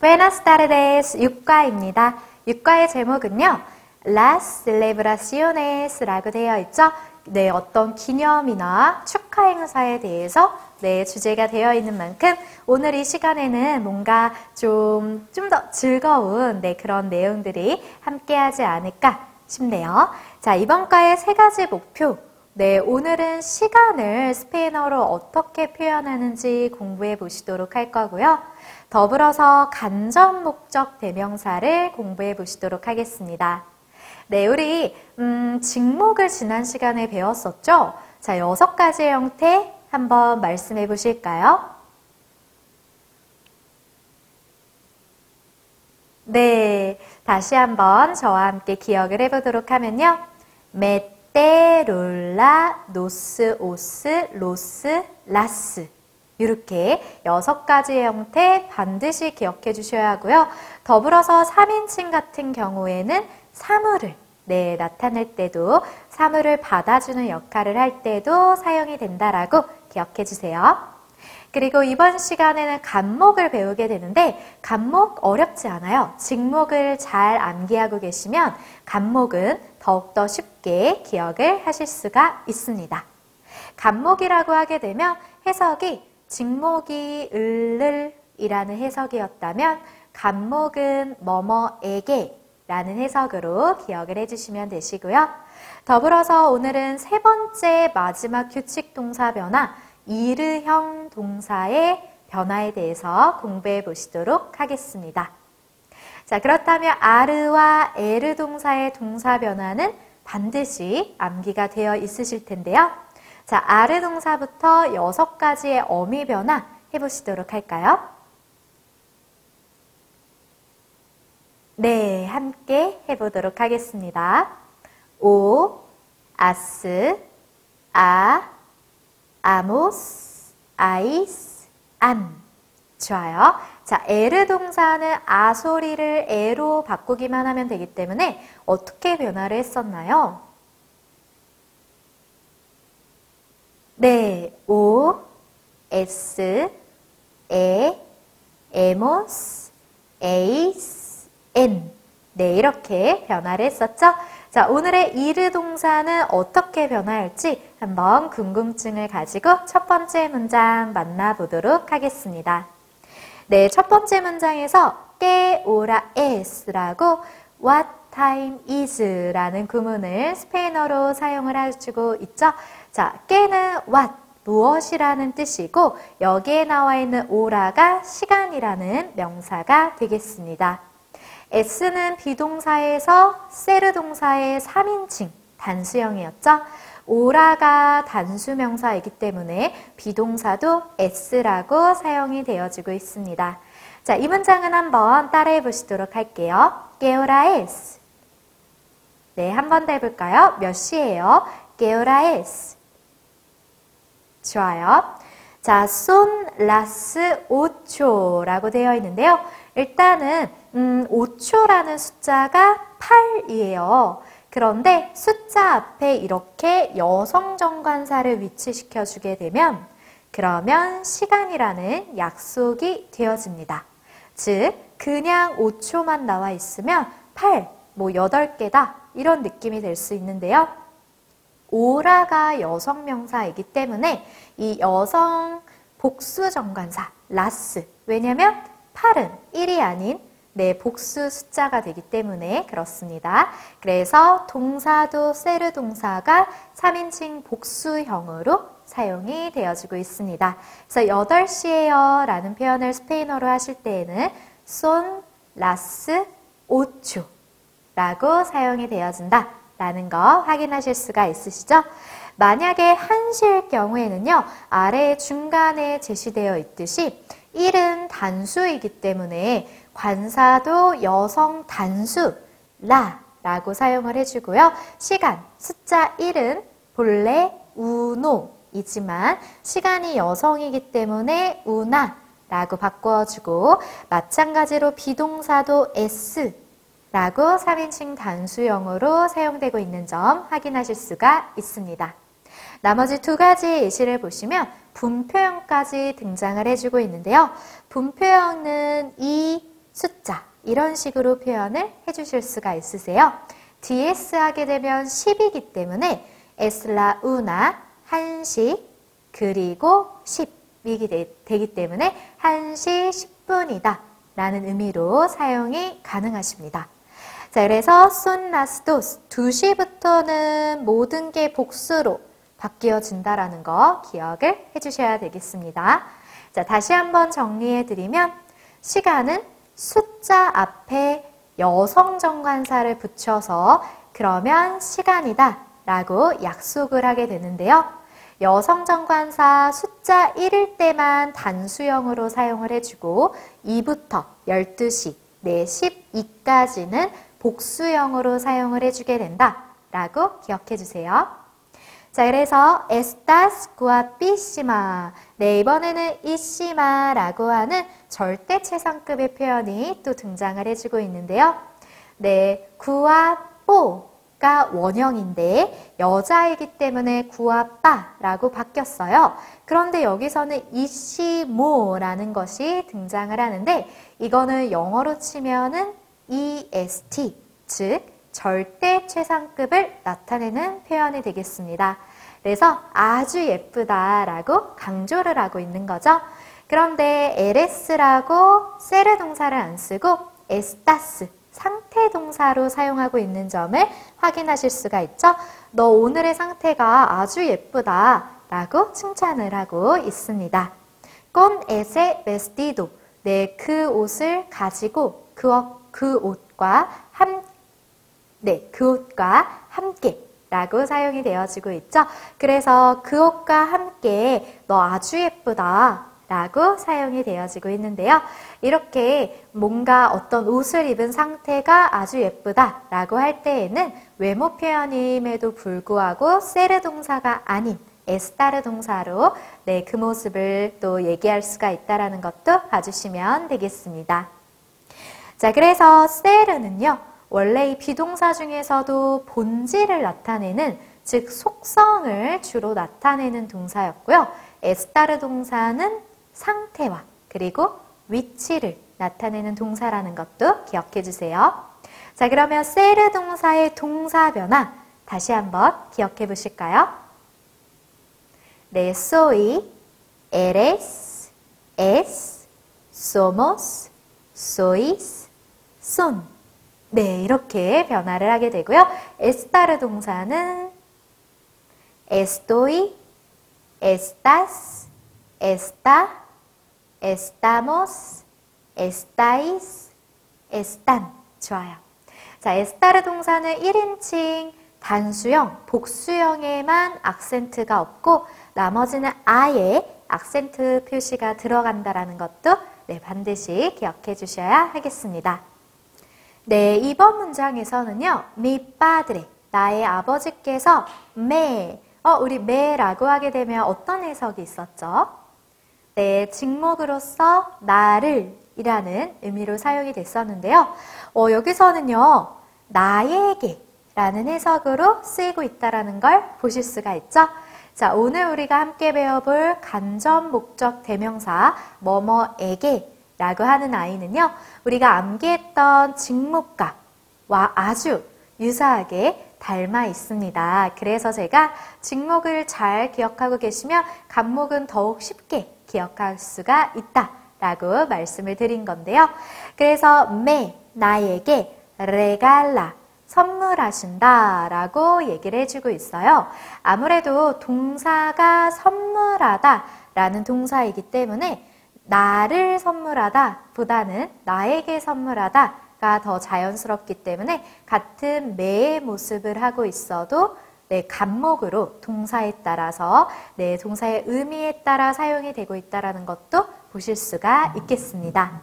Buenas tardes. 6과입니다. 6과의 제목은요. Las celebraciones 라고 되어 있죠. 네, 어떤 기념이나 축하 행사에 대해서 네, 주제가 되어 있는 만큼 오늘 이 시간에는 뭔가 좀, 좀 더 즐거운 네, 그런 내용들이 함께 하지 않을까 싶네요. 자, 이번 과의 세 가지 목표. 네, 오늘은 시간을 스페인어로 어떻게 표현하는지 공부해 보시도록 할 거고요. 더불어서 간접 목적 대명사를 공부해 보시도록 하겠습니다. 네, 우리 음, 직목을 지난 시간에 배웠었죠? 자, 여섯 가지의 형태 한번 말씀해 보실까요? 네, 다시 한번 저와 함께 기억을 해보도록 하면요. me te, lo la, nos, os, los, las. 이렇게 여섯 가지의 형태 반드시 기억해 주셔야 하고요. 더불어서 3인칭 같은 경우에는 사물을 네, 나타낼 때도 사물을 받아주는 역할을 할 때도 사용이 된다라고 기억해 주세요. 그리고 이번 시간에는 간목을 배우게 되는데 간목 어렵지 않아요. 직목을 잘 암기하고 계시면 간목은 더욱더 쉽게 기억을 하실 수가 있습니다. 간목이라고 하게 되면 해석이 직목이 을을이라는 해석이었다면 간목은 뭐뭐에게 라는 해석으로 기억을 해주시면 되시고요. 더불어서 오늘은 세 번째 마지막 규칙 동사 변화, 이르형 동사의 변화에 대해서 공부해 보시도록 하겠습니다. 자, 그렇다면 아르와 에르 동사의 동사 변화는 반드시 암기가 되어 있으실 텐데요. 자, 아르 동사부터 여섯 가지의 어미 변화 해보시도록 할까요? 네, 함께 해보도록 하겠습니다. 오, 아스, 아, 아모스, 아이스, 안. 좋아요. 자, 에르 동사는 아 소리를 에로 바꾸기만 하면 되기 때문에 어떻게 변화를 했었나요? 네, o, es, e, emos, éis, en. 네, 이렇게 변화를 했었죠? 자, 오늘의 ir 동사는 어떻게 변화할지 한번 궁금증을 가지고 첫 번째 문장 만나보도록 하겠습니다. 네, 첫 번째 문장에서 qué hora es라고 what time is라는 구문을 스페인어로 사용을 해주고 있죠. 자, 깨는 what 무엇이라는 뜻이고 여기에 나와 있는 오라가 시간이라는 명사가 되겠습니다. S는 비동사에서 세르 동사의 3인칭 단수형이었죠. 오라가 단수명사이기 때문에 비동사도 S라고 사용이 되어지고 있습니다. 자, 이 문장은 한번 따라해 보시도록 할게요. 깨오라 S. 네, 한번 더 해볼까요? 몇 시예요? 깨오라 S. 좋아요. 자, 손 라스 5초라고 되어 있는데요. 일단은 음, 5초라는 숫자가 8이에요. 그런데 숫자 앞에 이렇게 여성 정관사를 위치시켜 주게 되면 그러면 시간이라는 약속이 되어집니다. 즉, 그냥 5초만 나와 있으면 8, 뭐 8개다 이런 느낌이 될 수 있는데요. 오라가 여성 명사이기 때문에 이 여성 복수 정관사 라스 왜냐면 8은 1이 아닌 네, 복수 숫자가 되기 때문에 그렇습니다. 그래서 동사도 세르 동사가 3인칭 복수형으로 사용이 되어지고 있습니다. 그래서 8시에요 라는 표현을 스페인어로 하실 때에는 손 라스 오초 라고 사용이 되어진다 라는 거 확인하실 수가 있으시죠? 만약에 한시일 경우에는요, 아래 중간에 제시되어 있듯이 1은 단수이기 때문에 관사도 여성 단수 라 라고 사용을 해주고요. 시간, 숫자 1은 본래 우노이지만 시간이 여성이기 때문에 우나 라고 바꿔주고 마찬가지로 비동사도 s 라고 3인칭 단수형으로 사용되고 있는 점 확인하실 수가 있습니다. 나머지 두 가지 예시를 보시면 분표형까지 등장을 해주고 있는데요. 분표형은 이 숫자 이런 식으로 표현을 해주실 수가 있으세요. DS 하게 되면 10이기 때문에 에슬라 우나 한식 그리고 10이기 되기 때문에 1시 10분이다 라는 의미로 사용이 가능하십니다. 자, 그래서 son las dos 2시부터는 모든 게 복수로 바뀌어진다라는 거 기억을 해주셔야 되겠습니다. 자, 다시 한번 정리해 드리면 시간은 숫자 앞에 여성 정관사를 붙여서 그러면 시간이다 라고 약속을 하게 되는데요. 여성 정관사 숫자 1일 때만 단수형으로 사용을 해주고 2부터 12시, 4시, 2까지는 복수형으로 사용을 해주게 된다 라고 기억해 주세요. 자, 그래서 estas guapísima. 네, 이번에는 이시마라고 하는 절대 최상급의 표현이 또 등장을 해주고 있는데요. 네, 구아뽀가 원형인데 여자이기 때문에 구아빠라고 바뀌었어요. 그런데 여기서는 이시모라는 것이 등장을 하는데 이거는 영어로 치면은 EST, 즉 절대 최상급을 나타내는 표현이 되겠습니다. 그래서 아주 예쁘다라고 강조를 하고 있는 거죠. 그런데 LS라고 세르 동사를 안 쓰고 에스타스 상태 동사로 사용하고 있는 점을 확인하실 수가 있죠. 너 오늘의 상태가 아주 예쁘다 라고 칭찬을 하고 있습니다. con ese vestido 네, 그 옷을 가지고 그, 그 옷과 함, 네, 그 옷과 함께 라고 사용이 되어지고 있죠. 그래서 그 옷과 함께 너 아주 예쁘다 라고 사용이 되어지고 있는데요. 이렇게 뭔가 어떤 옷을 입은 상태가 아주 예쁘다 라고 할 때에는 외모 표현임에도 불구하고 세르 동사가 아닌 에스타르 동사로 네, 그 모습을 또 얘기할 수가 있다라는 것도 봐주시면 되겠습니다. 자, 그래서 세르는요. 원래 이 비동사 중에서도 본질을 나타내는 즉 속성을 주로 나타내는 동사였고요. 에스타르 동사는 상태와 그리고 위치를 나타내는 동사라는 것도 기억해 주세요. 자, 그러면 세르 동사의 동사 변화 다시 한번 기억해 보실까요? 네, soy, eres, es, somos, sois, son. 네, 이렇게 변화를 하게 되고요. estar 동사는 estoy, estás, está, estamos, estáis, están. 좋아요. 자, estar 동사는 1인칭 단수형, 복수형에만 악센트가 없고 나머지는 아예 악센트 표시가 들어간다라는 것도 네, 반드시 기억해 주셔야 하겠습니다. 네, 이번 문장에서는요. padre, 나의 아버지께서 me, 어, 우리 me라고 하게 되면 어떤 해석이 있었죠? 네, 직목으로서 나를 이라는 의미로 사용이 됐었는데요. 어, 여기서는요. 나에게 라는 해석으로 쓰이고 있다는 걸 보실 수가 있죠. 자, 오늘 우리가 함께 배워볼 간접 목적 대명사 뭐뭐에게 라고 하는 아이는요, 우리가 암기했던 직목과와 아주 유사하게 닮아 있습니다. 그래서 제가 직목을 잘 기억하고 계시면 간목은 더욱 쉽게 기억할 수가 있다. 라고 말씀을 드린 건데요. 그래서 매, 나에게 레갈라, 선물하신다 라고 얘기를 해주고 있어요. 아무래도 동사가 선물하다 라는 동사이기 때문에 나를 선물하다 보다는 나에게 선물하다가 더 자연스럽기 때문에 같은 매의 모습을 하고 있어도 네, 간목으로 동사에 따라서 네, 동사의 의미에 따라 사용이 되고 있다는 것도 보실 수가 있겠습니다.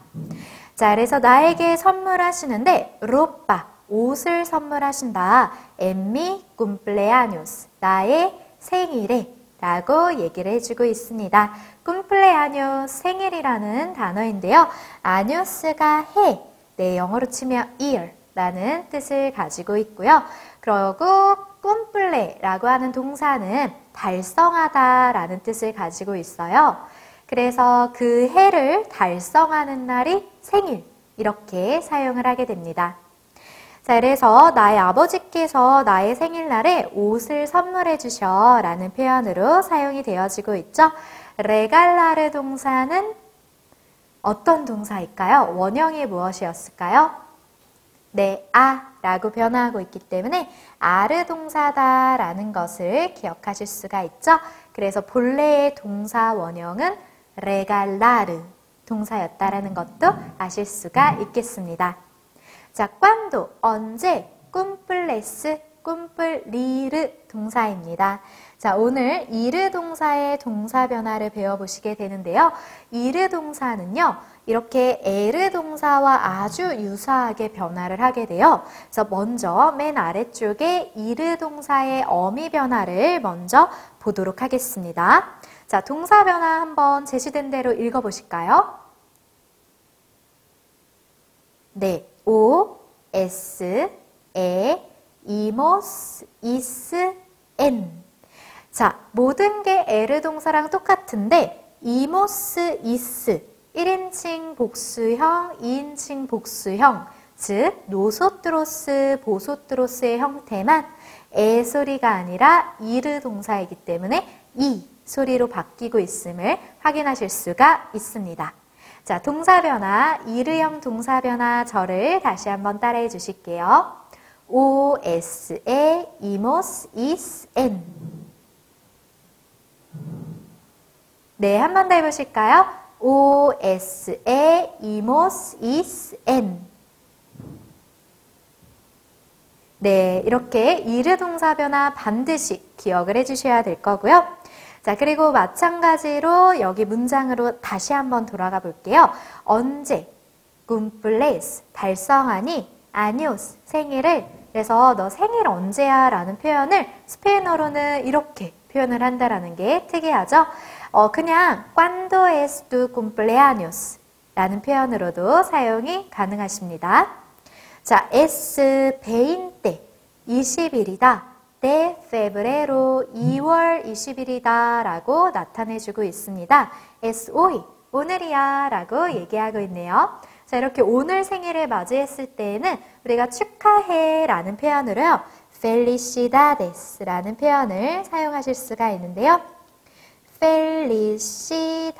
자, 그래서 나에게 선물하시는데 로빠 옷을 선물하신다. 엠미 꿈플레아뉴스 나의 생일에 라고 얘기를 해주고 있습니다. 꿈플레 아뉴 생일이라는 단어인데요. 아뉴스가 해, 네, 영어로 치면 year 라는 뜻을 가지고 있고요. 그리고 꿈플레라고 하는 동사는 달성하다 라는 뜻을 가지고 있어요. 그래서 그 해를 달성하는 날이 생일 이렇게 사용을 하게 됩니다. 자, 그래서 나의 아버지께서 나의 생일날에 옷을 선물해 주셔 라는 표현으로 사용이 되어지고 있죠. 레갈라르 동사는 어떤 동사일까요? 원형이 무엇이었을까요? 네, 아 라고 변화하고 있기 때문에 아르 동사다 라는 것을 기억하실 수가 있죠. 그래서 본래의 동사 원형은 레갈라르 동사였다라는 것도 아실 수가 있겠습니다. 자, 꽝도 언제 꿈플레스 꿈플리르 동사입니다. 자, 오늘 이르 동사의 동사 변화를 배워보시게 되는데요. 이르 동사는요, 이렇게 er 동사와 아주 유사하게 변화를 하게 돼요. 그래서 먼저 맨 아래쪽에 ir 동사의 어미 변화를 먼저 보도록 하겠습니다. 자, 동사 변화 한번 제시된 대로 읽어보실까요? 네. o, es, e, imos, ís, en. 자, 모든 게 er 동사랑 똑같은데 imos, ís 1인칭 복수형, 2인칭 복수형, 즉 nosotros, vosotros의 형태만 e 소리가 아니라 ir 동사이기 때문에 i 소리로 바뀌고 있음을 확인하실 수가 있습니다. 자, 동사 변화, ir형 동사 변화 저를 다시 한번 따라해 주실게요. o, es, e, imos, ís, en. 네, 한 번 더 해보실까요? O, S, E, 이모스, is, n. 네, 이렇게 이르 동사 변화 반드시 기억을 해주셔야 될 거고요. 자, 그리고 마찬가지로 여기 문장으로 다시 한번 돌아가 볼게요. 언제 꿈플레스 달성하니 아니오스 생일을 그래서 너 생일 언제야 라는 표현을 스페인어로는 이렇게 표현을 한다라는 게 특이하죠. 어, 그냥 cuando es tu cumpleaños 라는 표현으로도 사용이 가능하십니다. 자, es 20때 20일이다. De febrero 2월 20일이다 라고 나타내주고 있습니다. es hoy, 오늘이야 라고 얘기하고 있네요. 자, 이렇게 오늘 생일을 맞이했을 때에는 우리가 축하해 라는 표현으로요. felicidades 라는 표현을 사용하실 수가 있는데요. felicidades,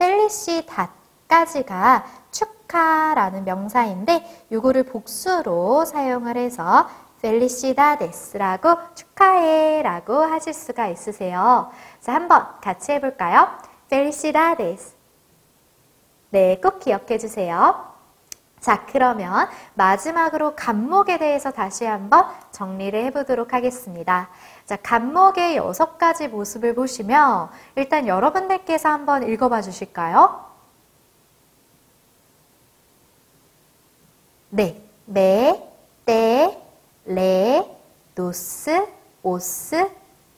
felicidad까지가 축하라는 명사인데 이거를 복수로 사용을 해서 felicidades라고 축하해라고 하실 수가 있으세요. 자, 한번 같이 해볼까요? felicidades. 네, 꼭 기억해 주세요. 자, 그러면 마지막으로 간목에 대해서 다시 한번 정리를 해보도록 하겠습니다. 자, 간목의 여섯 가지 모습을 보시면 일단 여러분들께서 한번 읽어봐 주실까요? 네, me, te, le, nos, os,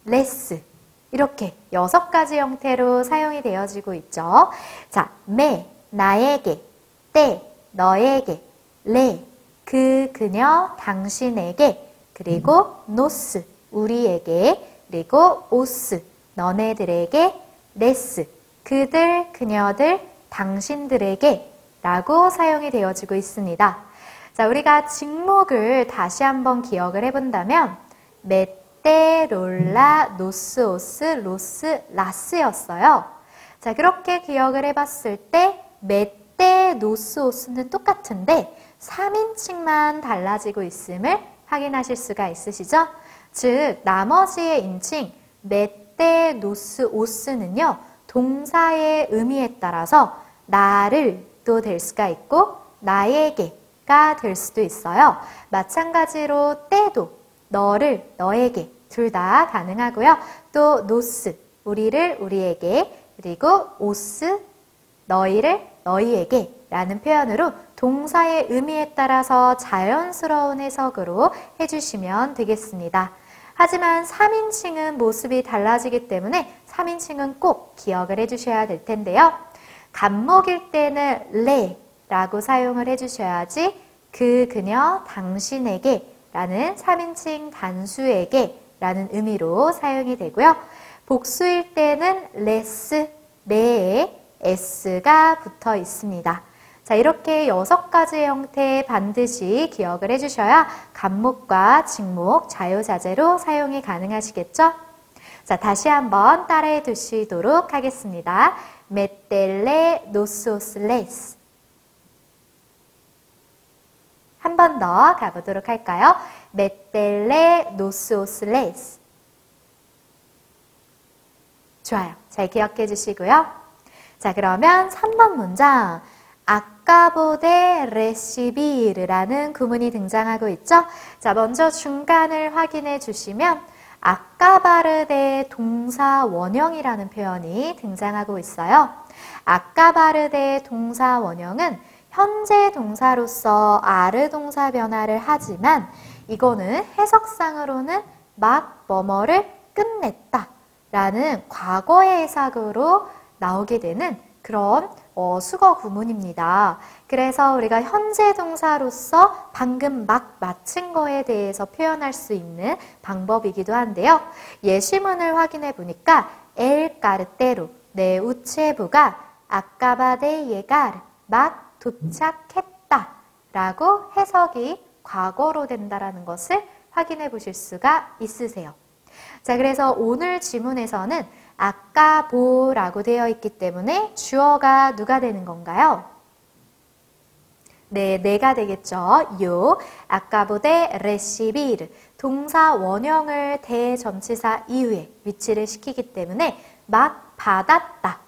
les 이렇게 여섯 가지 형태로 사용이 되어지고 있죠. 자, me, 나에게, te, 너에게, le, 그, 그녀, 당신에게, 그리고 nos, 우리에게, 그리고 os, 너네들에게, les, 그들, 그녀들, 당신들에게 라고 사용이 되어지고 있습니다. 자, 우리가 직목을 다시 한번 기억을 해본다면 me, te, lo, la, nos, os, los, las였어요. 자, 그렇게 기억을 해봤을 때 me, te, nos, os는 똑같은데 3인칭만 달라지고 있음을 확인하실 수가 있으시죠? 즉, 나머지의 인칭 me, te, nos, os는요, 동사의 의미에 따라서 나를 또 될 수가 있고, 나에게 될 수도 있어요. 마찬가지로 te도 너를 너에게 둘 다 가능하고요. 또 nos 우리를 우리에게 그리고 os 너희를 너희에게 라는 표현으로 동사의 의미에 따라서 자연스러운 해석으로 해주시면 되겠습니다. 하지만 3인칭은 모습이 달라지기 때문에 3인칭은 꼭 기억을 해주셔야 될 텐데요. 간목일 때는 le, 라고 사용을 해주셔야지 그, 그녀, 당신에게 라는 3인칭 단수에게 라는 의미로 사용이 되고요. 복수일 때는 les, le에 s가 붙어 있습니다. 자, 이렇게 여섯 가지 형태 반드시 기억을 해주셔야 간목과 직목, 자유자재로 사용이 가능하시겠죠? 자, 다시 한번 따라해 두시도록 하겠습니다. 메텔레 노소슬레스 한 번 더 가보도록 할까요? 메텔레 노소슬레스 좋아요. 잘 기억해 주시고요. 자, 그러면 3번 문장. 아까보데 레시비르라는 구문이 등장하고 있죠? 자, 먼저 중간을 확인해 주시면 아까바르데 동사 원형이라는 표현이 등장하고 있어요. 아까바르데 동사 원형은 현재 동사로서 아르 동사 변화를 하지만 이거는 해석상으로는 막 뭐뭐를 끝냈다 라는 과거의 해석으로 나오게 되는 그런 어, 수거 구문입니다. 그래서 우리가 현재 동사로서 방금 막 마친 거에 대해서 표현할 수 있는 방법이기도 한데요. 예시문을 확인해 보니까 엘 까르테로 내 우체부가 아까바데 예가르 막 도착했다 라고 해석이 과거로 된다라는 것을 확인해 보실 수가 있으세요. 자, 그래서 오늘 지문에서는 아까 보라고 되어 있기 때문에 주어가 누가 되는 건가요? 네, 내가 되겠죠. 요 아까보데 레시비르 동사 원형을 대전치사 이후에 위치를 시키기 때문에 막 받았다.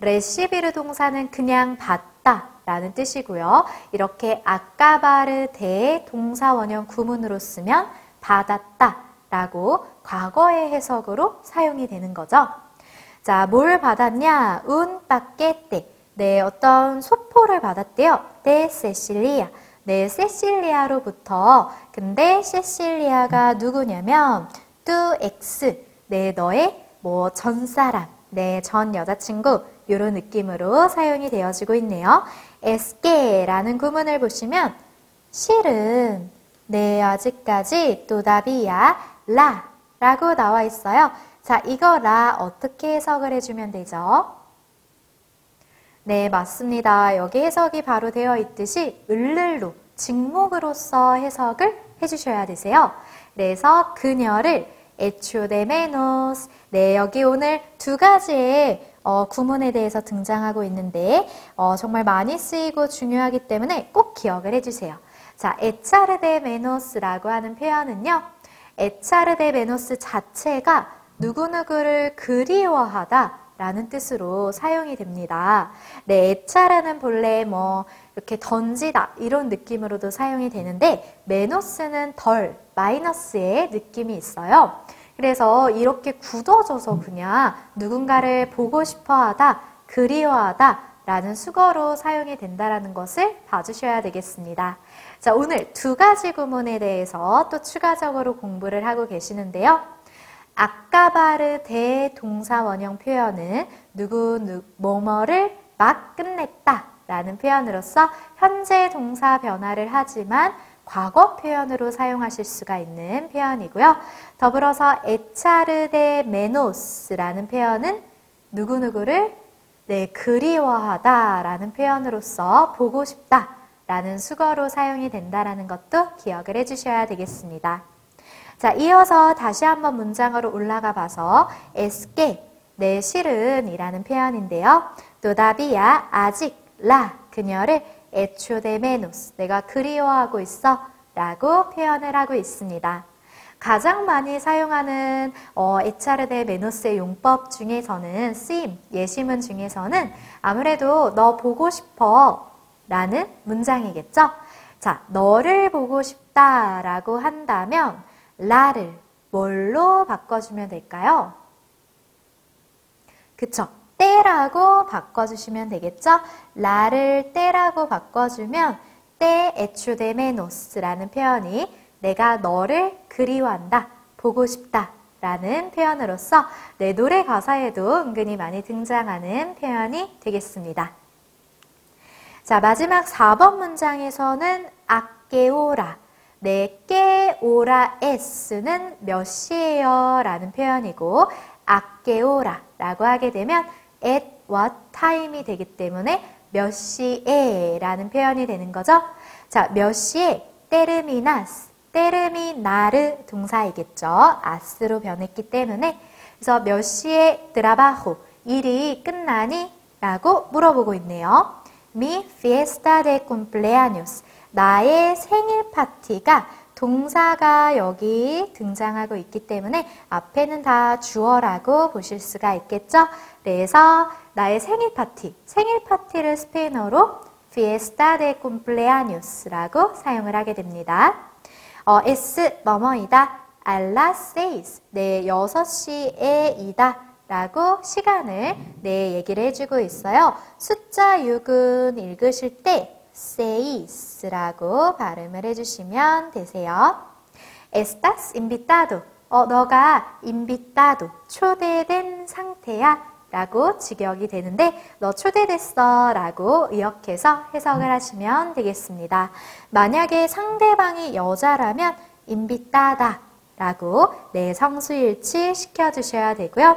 레시비르 동사는 그냥 받다 라는 뜻이고요. 이렇게 acabar de 동사 원형 구문으로 쓰면 받았다 라고 과거의 해석으로 사용이 되는 거죠. 자, 뭘 받았냐? un paquete. 네, 어떤 소포를 받았대요. de Cecilia. 네, 세실리아로부터. 근데 세실리아가 누구냐면 tu ex. 네, 너의 뭐 전 사람. 네, 전 여자친구. 이런 느낌으로 사용이 되어지고 있네요. 에스케라는 구문을 보시면 실은 네, 아직까지 또다비야 라 라고 나와 있어요. 자, 이거 라 어떻게 해석을 해주면 되죠? 네, 맞습니다. 여기 해석이 바로 되어 있듯이 을를로, 직목으로서 해석을 해주셔야 되세요. 그래서 그녀를 echo de menos. 네, 여기 오늘 두 가지의 어, 구문에 대해서 등장하고 있는데 어, 정말 많이 쓰이고 중요하기 때문에 꼭 기억을 해주세요. 자, echar de menos라고 하는 표현은요. echar de menos 자체가 누구누구를 그리워하다 라는 뜻으로 사용이 됩니다. 네, echar라는 본래 뭐 이렇게 던지다 이런 느낌으로도 사용이 되는데 menos는 덜 마이너스의 느낌이 있어요. 그래서 이렇게 굳어져서 그냥 누군가를 보고 싶어 하다, 그리워하다 라는 수거로 사용이 된다라는 것을 봐주셔야 되겠습니다. 자, 오늘 두 가지 구문에 대해서 또 추가적으로 공부를 하고 계시는데요. 아까바르 대 동사 원형 표현은 누구 누 뭐뭐를 막 끝냈다 라는 표현으로서 현재 동사 변화를 하지만 과거 표현으로 사용하실 수가 있는 표현이고요. 더불어서 에차르 데 메노스라는 표현은 누구누구를 네, 그리워하다 라는 표현으로서 보고 싶다 라는 수거로 사용이 된다라는 것도 기억을 해주셔야 되겠습니다. 자, 이어서 다시 한번 문장으로 올라가 봐서 에스케, 내 실은 이라는 표현인데요. 또다비야, 아직, 라, 그녀를 에초데메노스, 내가 그리워하고 있어 라고 표현을 하고 있습니다. 가장 많이 사용하는 어, 에차르데 메노스의 용법 중에서는 쓰임, 예시문 중에서는 아무래도 너 보고 싶어 라는 문장이겠죠? 자, 너를 보고 싶다 라고 한다면 라를 뭘로 바꿔주면 될까요? 그쵸. 때라고 바꿔주시면 되겠죠? 라를 때라고 바꿔주면 때 에추데메노스라는 표현이 내가 너를 그리워한다, 보고 싶다 라는 표현으로서 내 노래 가사에도 은근히 많이 등장하는 표현이 되겠습니다. 자, 마지막 4번 문장에서는 아깨오라 내게 오라 에스는 몇 시에요? 라는 표현이고 아게 오라 라고 하게 되면 at what time이 되기 때문에 몇 시에 라는 표현이 되는 거죠. 자, 몇 시에 때르미나스, 때르미나르 동사이겠죠. 아스로 변했기 때문에 그래서 몇 시에 드라바호 일이 끝나니? 라고 물어보고 있네요. Mi fiesta de cumpleaños. 나의 생일 파티가 동사가 여기 등장하고 있기 때문에 앞에는 다 주어라고 보실 수가 있겠죠. 그래서 나의 생일 파티, 생일 파티를 스페인어로 fiesta de cumpleaños라고 사용을 하게 됩니다. 어, S 뭐뭐이다, a las seis, 네, 6시에 이다 라고 시간을 네, 얘기를 해주고 있어요. 숫자 6은 읽으실 때 seis라고 발음을 해주시면 되세요. Estás invitado. 어, 너가 invitado, 초대된 상태야. 라고 직역이 되는데 너 초대됐어 라고 의역해서 해석을 하시면 되겠습니다. 만약에 상대방이 여자라면 인비따다 라고 네 성수일치 시켜주셔야 되고요.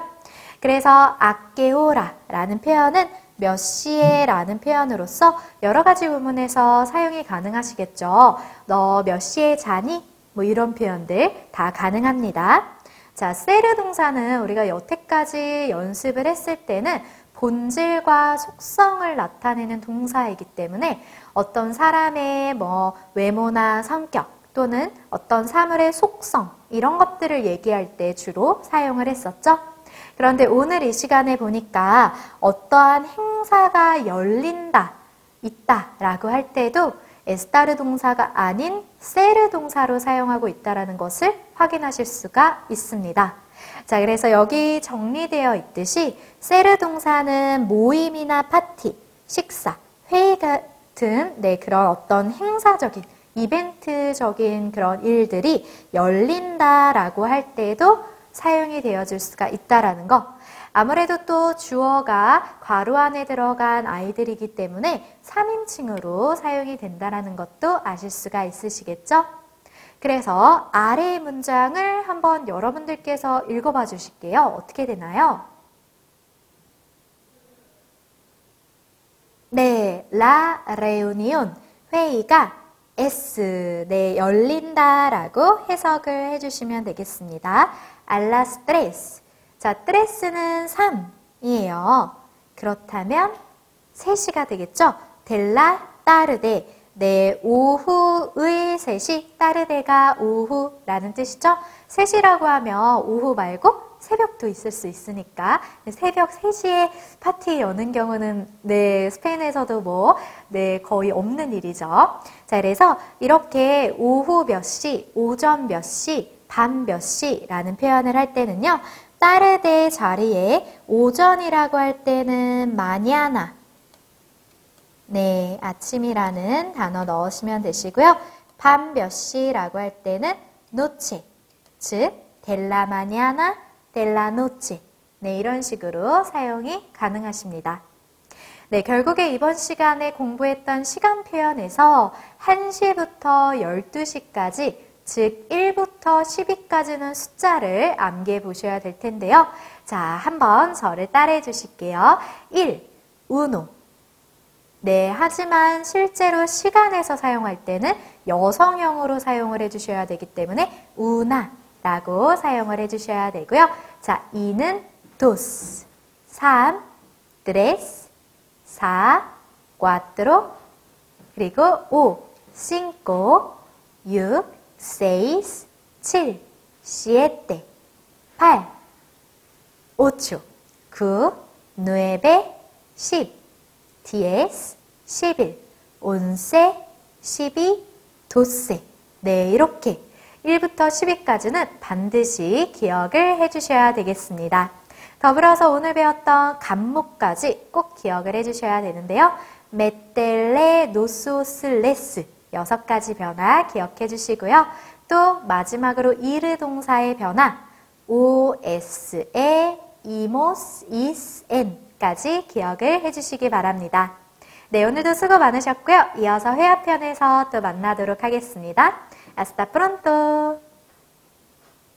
그래서 아케오라 라는 표현은 몇 시에 라는 표현으로서 여러 가지 부문에서 사용이 가능하시겠죠. 너 몇 시에 자니? 뭐 이런 표현들 다 가능합니다. 자, 세르 동사는 우리가 여태까지 연습을 했을 때는 본질과 속성을 나타내는 동사이기 때문에 어떤 사람의 뭐 외모나 성격 또는 어떤 사물의 속성 이런 것들을 얘기할 때 주로 사용을 했었죠. 그런데 오늘 이 시간에 보니까 어떠한 행사가 열린다, 있다 라고 할 때도 에스타르 동사가 아닌 세르 동사로 사용하고 있다는 것을 확인하실 수가 있습니다. 자, 그래서 여기 정리되어 있듯이 세르 동사는 모임이나 파티, 식사, 회의 같은 네, 그런 어떤 행사적인 이벤트적인 그런 일들이 열린다라고 할 때도 사용이 되어질 수가 있다라는 거. 아무래도 또 주어가 괄호 안에 들어간 아이들이기 때문에 3인칭으로 사용이 된다는 것도 아실 수가 있으시겠죠? 그래서 아래의 문장을 한번 여러분들께서 읽어봐 주실게요. 어떻게 되나요? 네, la reunión, 회의가 S, 네, 열린다라고 해석을 해주시면 되겠습니다. Las tres, 자, 트레스는 3이에요. 그렇다면 3시가 되겠죠? 델라 따르데 네, 오후의 3시, 따르데가 오후라는 뜻이죠. 3시라고 하면 오후 말고 새벽도 있을 수 있으니까 새벽 3시에 파티 여는 경우는 네, 스페인에서도 뭐 네, 거의 없는 일이죠. 자, 그래서 이렇게 오후 몇 시, 오전 몇 시, 밤 몇 시라는 표현을 할 때는요. 따르데 자리에 오전이라고 할 때는 마냐나 네, 아침이라는 단어 넣으시면 되시고요. 밤 몇 시라고 할 때는 노체 즉 델라 마냐나 델라 노체 네, 이런 식으로 사용이 가능하십니다. 네, 결국에 이번 시간에 공부했던 시간 표현에서 1시부터 12시까지 즉 1부터 10위까지는 숫자를 암기해 보셔야 될 텐데요. 자, 한번 저를 따라해 주실게요. 1. 우노. 네, 하지만 실제로 시간에서 사용할 때는 여성형으로 사용을 해 주셔야 되기 때문에 우나라고 사용을 해 주셔야 되고요. 자, 2는 dos. 3. tres. 4. cuatro. 그리고 5. cinco. 6. Seis, 7, siete, 8, 8, 9, 9, 10, 10, 11, 11, 12, 12. 네, 이렇게 1부터 10위까지는 반드시 기억을 해주셔야 되겠습니다. 더불어서 오늘 배웠던 간목까지 꼭 기억을 해주셔야 되는데요. 메텔레 노소슬레스 여섯 가지 변화 기억해 주시고요. 또 마지막으로 이르 동사의 변화 os에 이모스 is n까지 기억을 해 주시기 바랍니다. 네, 오늘도 수고 많으셨고요. 이어서 회화편에서 또 만나도록 하겠습니다. Hasta pronto!